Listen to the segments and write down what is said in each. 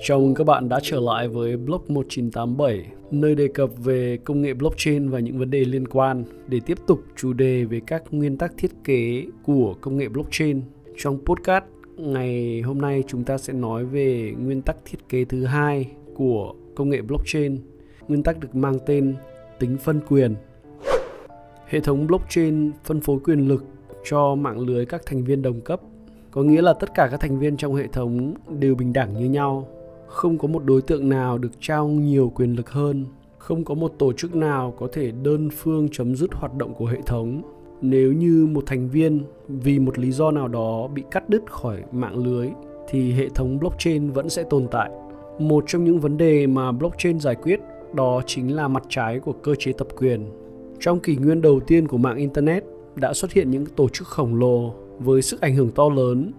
Chào mừng các bạn đã trở lại với Block 1987, nơi đề cập về công nghệ blockchain và những vấn đề liên quan để tiếp tục chủ đề về các nguyên tắc thiết kế của công nghệ blockchain. Trong podcast ngày hôm nay chúng ta sẽ nói về nguyên tắc thiết kế thứ hai của công nghệ blockchain. Nguyên tắc được mang tên tính phân quyền. Hệ thống blockchain phân phối quyền lực cho mạng lưới các thành viên đồng cấp có nghĩa là tất cả các thành viên trong hệ thống đều bình đẳng như nhau không có một đối tượng nào được trao nhiều quyền lực hơn. Không có một tổ chức nào có thể đơn phương chấm dứt hoạt động của hệ thống. Nếu như một thành viên vì một lý do nào đó bị cắt đứt khỏi mạng lưới, thì hệ thống blockchain vẫn sẽ tồn tại. Một trong những vấn đề mà blockchain giải quyết đó chính là mặt trái của cơ chế tập quyền. Trong kỷ nguyên đầu tiên của mạng internet, đã xuất hiện những tổ chức khổng lồ với sức ảnh hưởng to lớn.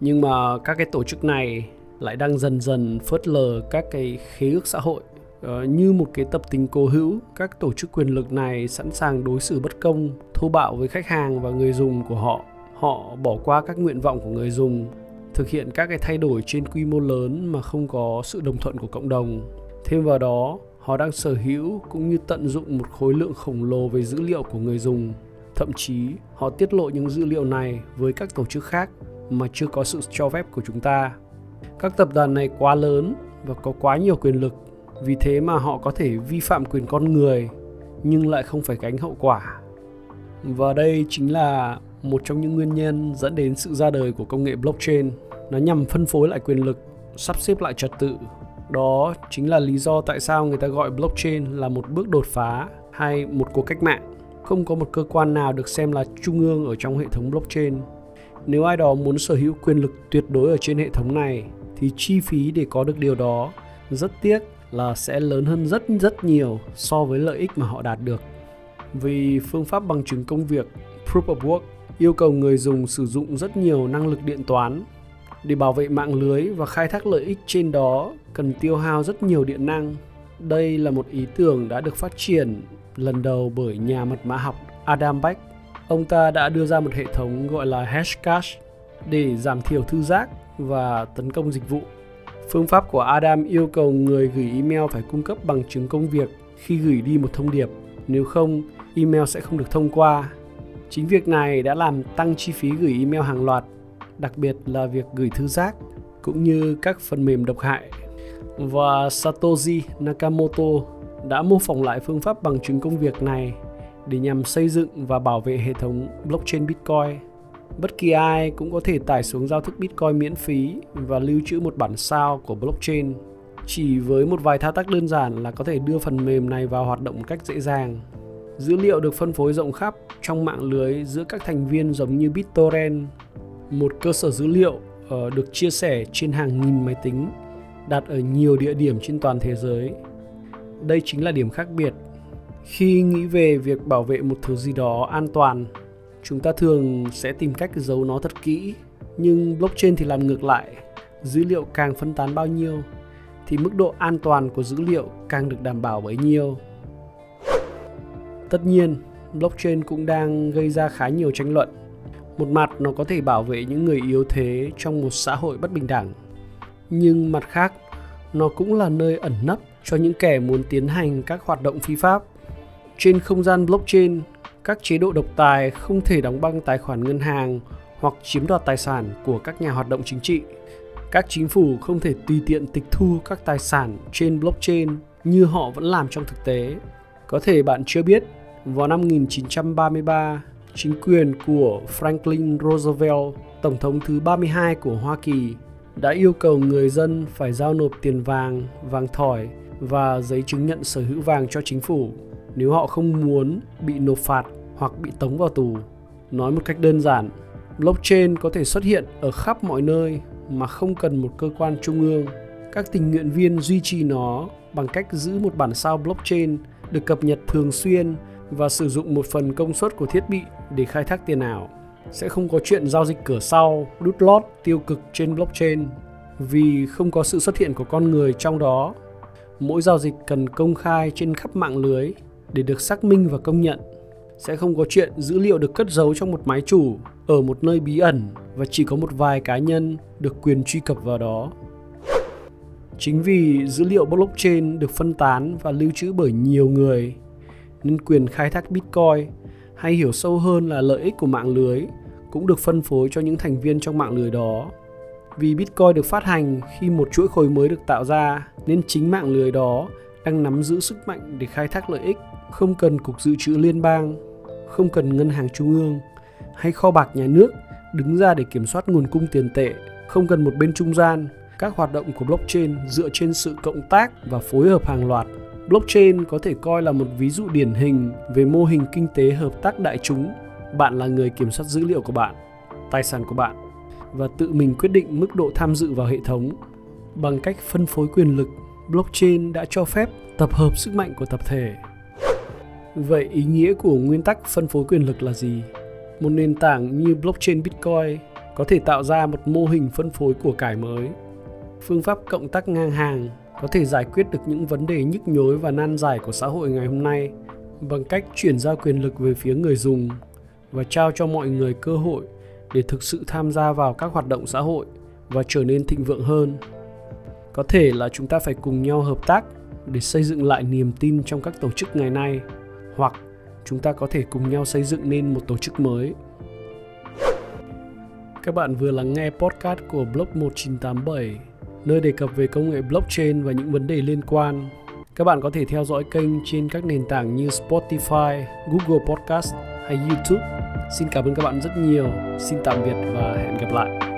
Nhưng mà các cái tổ chức này lại đang dần dần phớt lờ các cái khế ước xã hội uh, như một cái tập tính cố hữu. Các tổ chức quyền lực này sẵn sàng đối xử bất công thô bạo với khách hàng và người dùng của họ. Họ bỏ qua các nguyện vọng của người dùng thực hiện các cái thay đổi trên quy mô lớn mà không có sự đồng thuận của cộng đồng. Thêm vào đó họ đang sở hữu cũng như tận dụng một khối lượng khổng lồ về dữ liệu của người dùng. Thậm chí họ tiết lộ những dữ liệu này với các tổ chức khác mà chưa có sự cho phép của chúng ta các tập đoàn này quá lớn và có quá nhiều quyền lực, vì thế mà họ có thể vi phạm quyền con người, nhưng lại không phải gánh hậu quả. Và đây chính là một trong những nguyên nhân dẫn đến sự ra đời của công nghệ blockchain. Nó nhằm phân phối lại quyền lực, sắp xếp lại trật tự. Đó chính là lý do tại sao người ta gọi blockchain là một bước đột phá hay một cuộc cách mạng. Không có một cơ quan nào được xem là trung ương ở trong hệ thống blockchain nếu ai đó muốn sở hữu quyền lực tuyệt đối ở trên hệ thống này, thì chi phí để có được điều đó rất tiếc là sẽ lớn hơn rất rất nhiều so với lợi ích mà họ đạt được. Vì phương pháp bằng chứng công việc Proof of Work yêu cầu người dùng sử dụng rất nhiều năng lực điện toán để bảo vệ mạng lưới và khai thác lợi ích trên đó, cần tiêu hao rất nhiều điện năng. Đây là một ý tưởng đã được phát triển lần đầu bởi nhà mật mã học Adam Back. Ông ta đã đưa ra một hệ thống gọi là Hashcash để giảm thiểu thư giác và tấn công dịch vụ. Phương pháp của Adam yêu cầu người gửi email phải cung cấp bằng chứng công việc khi gửi đi một thông điệp, nếu không, email sẽ không được thông qua. Chính việc này đã làm tăng chi phí gửi email hàng loạt, đặc biệt là việc gửi thư giác cũng như các phần mềm độc hại. Và Satoshi Nakamoto đã mô phỏng lại phương pháp bằng chứng công việc này để nhằm xây dựng và bảo vệ hệ thống blockchain Bitcoin Bất kỳ ai cũng có thể tải xuống giao thức Bitcoin miễn phí và lưu trữ một bản sao của blockchain. Chỉ với một vài thao tác đơn giản là có thể đưa phần mềm này vào hoạt động một cách dễ dàng. Dữ liệu được phân phối rộng khắp trong mạng lưới giữa các thành viên giống như BitTorrent, một cơ sở dữ liệu ờ, được chia sẻ trên hàng nghìn máy tính đặt ở nhiều địa điểm trên toàn thế giới. Đây chính là điểm khác biệt. Khi nghĩ về việc bảo vệ một thứ gì đó an toàn, chúng ta thường sẽ tìm cách giấu nó thật kỹ. Nhưng blockchain thì làm ngược lại. Dữ liệu càng phân tán bao nhiêu, thì mức độ an toàn của dữ liệu càng được đảm bảo bấy nhiêu. Tất nhiên, blockchain cũng đang gây ra khá nhiều tranh luận. Một mặt, nó có thể bảo vệ những người yếu thế trong một xã hội bất bình đẳng. Nhưng mặt khác, nó cũng là nơi ẩn nấp cho những kẻ muốn tiến hành các hoạt động phi pháp trên không gian blockchain các chế độ độc tài không thể đóng băng tài khoản ngân hàng hoặc chiếm đoạt tài sản của các nhà hoạt động chính trị. Các chính phủ không thể tùy tiện tịch thu các tài sản trên blockchain như họ vẫn làm trong thực tế. Có thể bạn chưa biết, vào năm 1933, chính quyền của Franklin Roosevelt, tổng thống thứ 32 của Hoa Kỳ, đã yêu cầu người dân phải giao nộp tiền vàng, vàng thỏi và giấy chứng nhận sở hữu vàng cho chính phủ nếu họ không muốn bị nộp phạt hoặc bị tống vào tù. Nói một cách đơn giản, blockchain có thể xuất hiện ở khắp mọi nơi mà không cần một cơ quan trung ương. Các tình nguyện viên duy trì nó bằng cách giữ một bản sao blockchain được cập nhật thường xuyên và sử dụng một phần công suất của thiết bị để khai thác tiền ảo. Sẽ không có chuyện giao dịch cửa sau, đút lót tiêu cực trên blockchain vì không có sự xuất hiện của con người trong đó. Mỗi giao dịch cần công khai trên khắp mạng lưới để được xác minh và công nhận. Sẽ không có chuyện dữ liệu được cất giấu trong một máy chủ ở một nơi bí ẩn và chỉ có một vài cá nhân được quyền truy cập vào đó. Chính vì dữ liệu blockchain được phân tán và lưu trữ bởi nhiều người nên quyền khai thác Bitcoin hay hiểu sâu hơn là lợi ích của mạng lưới cũng được phân phối cho những thành viên trong mạng lưới đó. Vì Bitcoin được phát hành khi một chuỗi khối mới được tạo ra nên chính mạng lưới đó đang nắm giữ sức mạnh để khai thác lợi ích, không cần cục dự trữ liên bang, không cần ngân hàng trung ương hay kho bạc nhà nước đứng ra để kiểm soát nguồn cung tiền tệ, không cần một bên trung gian. Các hoạt động của blockchain dựa trên sự cộng tác và phối hợp hàng loạt. Blockchain có thể coi là một ví dụ điển hình về mô hình kinh tế hợp tác đại chúng. Bạn là người kiểm soát dữ liệu của bạn, tài sản của bạn và tự mình quyết định mức độ tham dự vào hệ thống. Bằng cách phân phối quyền lực, blockchain đã cho phép tập hợp sức mạnh của tập thể. Vậy ý nghĩa của nguyên tắc phân phối quyền lực là gì? Một nền tảng như blockchain Bitcoin có thể tạo ra một mô hình phân phối của cải mới. Phương pháp cộng tác ngang hàng có thể giải quyết được những vấn đề nhức nhối và nan giải của xã hội ngày hôm nay bằng cách chuyển giao quyền lực về phía người dùng và trao cho mọi người cơ hội để thực sự tham gia vào các hoạt động xã hội và trở nên thịnh vượng hơn. Có thể là chúng ta phải cùng nhau hợp tác để xây dựng lại niềm tin trong các tổ chức ngày nay hoặc chúng ta có thể cùng nhau xây dựng nên một tổ chức mới. Các bạn vừa lắng nghe podcast của Block 1987, nơi đề cập về công nghệ blockchain và những vấn đề liên quan. Các bạn có thể theo dõi kênh trên các nền tảng như Spotify, Google Podcast hay YouTube. Xin cảm ơn các bạn rất nhiều. Xin tạm biệt và hẹn gặp lại.